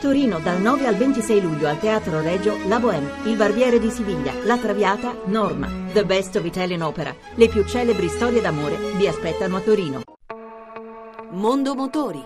Torino dal 9 al 26 luglio al Teatro Regio La Bohème, Il Barbiere di Siviglia, La Traviata, Norma, The Best of Italian Opera. Le più celebri storie d'amore vi aspettano a Torino. Mondo Motori.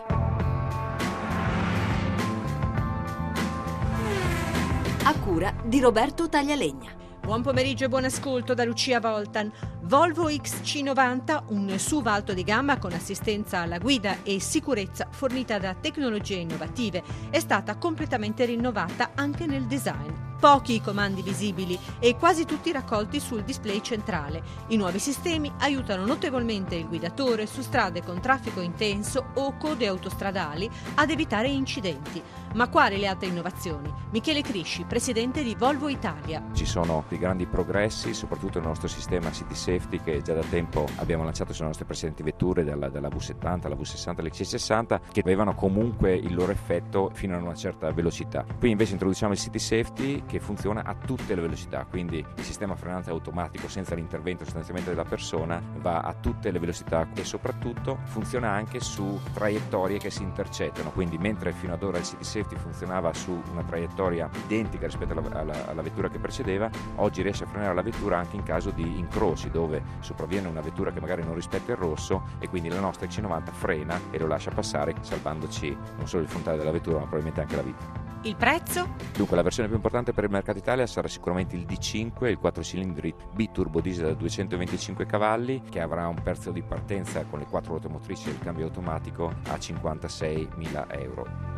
A cura di Roberto Taglialegna. Buon pomeriggio e buon ascolto da Lucia Voltan. Volvo XC90, un SUV alto di gamma con assistenza alla guida e sicurezza fornita da tecnologie innovative, è stata completamente rinnovata anche nel design. Pochi i comandi visibili e quasi tutti raccolti sul display centrale. I nuovi sistemi aiutano notevolmente il guidatore su strade con traffico intenso o code autostradali ad evitare incidenti. Ma quali le altre innovazioni? Michele Crisci, presidente di Volvo Italia. Ci sono dei grandi progressi, soprattutto nel nostro sistema City Safety che già da tempo abbiamo lanciato sulle nostre precedenti vetture, dalla, dalla V70 alla V60 all'X60, che avevano comunque il loro effetto fino a una certa velocità. Qui invece introduciamo il City Safety che funziona a tutte le velocità, quindi il sistema frenante automatico senza l'intervento sostanzialmente della persona va a tutte le velocità e soprattutto funziona anche su traiettorie che si intercettano, quindi mentre fino ad ora il City Safety safety funzionava su una traiettoria identica rispetto alla, alla, alla, vettura che precedeva, oggi riesce a frenare la vettura anche in caso di incroci dove sopravviene una vettura che magari non rispetta il rosso e quindi la nostra C90 frena e lo lascia passare salvandoci non solo il frontale della vettura ma probabilmente anche la vita. Il prezzo? Dunque, la versione più importante per il mercato Italia sarà sicuramente il D5, il 4 cilindri B-turbo diesel da 225 cavalli, che avrà un prezzo di partenza con le 4 ruote motrici e il cambio automatico a 56.000 euro.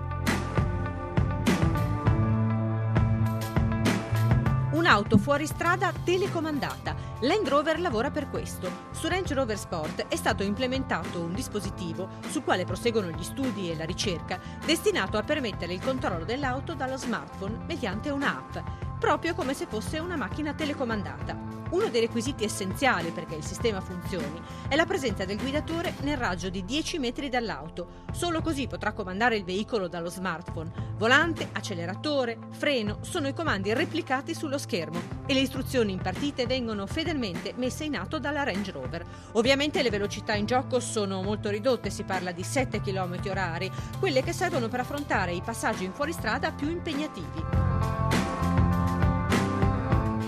Un'auto fuori strada telecomandata. Land Rover lavora per questo. Su Range Rover Sport è stato implementato un dispositivo sul quale proseguono gli studi e la ricerca, destinato a permettere il controllo dell'auto dallo smartphone mediante un'app, proprio come se fosse una macchina telecomandata. Uno dei requisiti essenziali perché il sistema funzioni è la presenza del guidatore nel raggio di 10 metri dall'auto. Solo così potrà comandare il veicolo dallo smartphone. Volante, acceleratore, freno sono i comandi replicati sullo schermo e le istruzioni impartite vengono fedelmente messe in atto dalla Range Rover. Ovviamente le velocità in gioco sono molto ridotte, si parla di 7 km orari, quelle che servono per affrontare i passaggi in fuoristrada più impegnativi.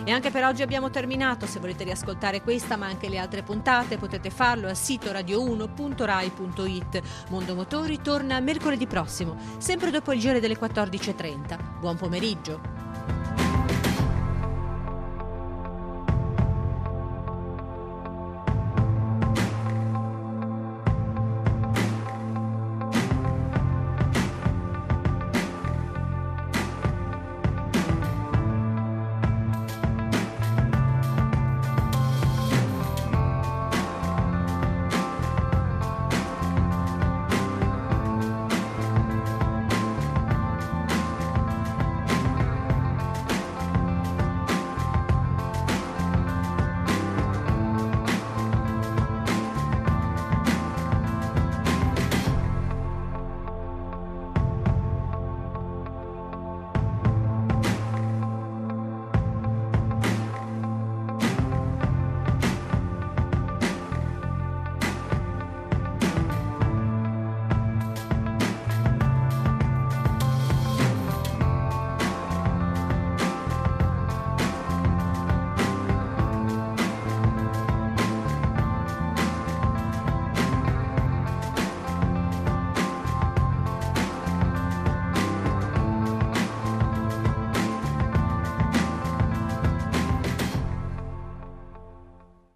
E anche per oggi abbiamo terminato. Se volete riascoltare questa ma anche le altre puntate potete farlo al sito radio1.rai.it. Mondo Motori torna mercoledì prossimo, sempre dopo il giro delle 14.30. Buon pomeriggio.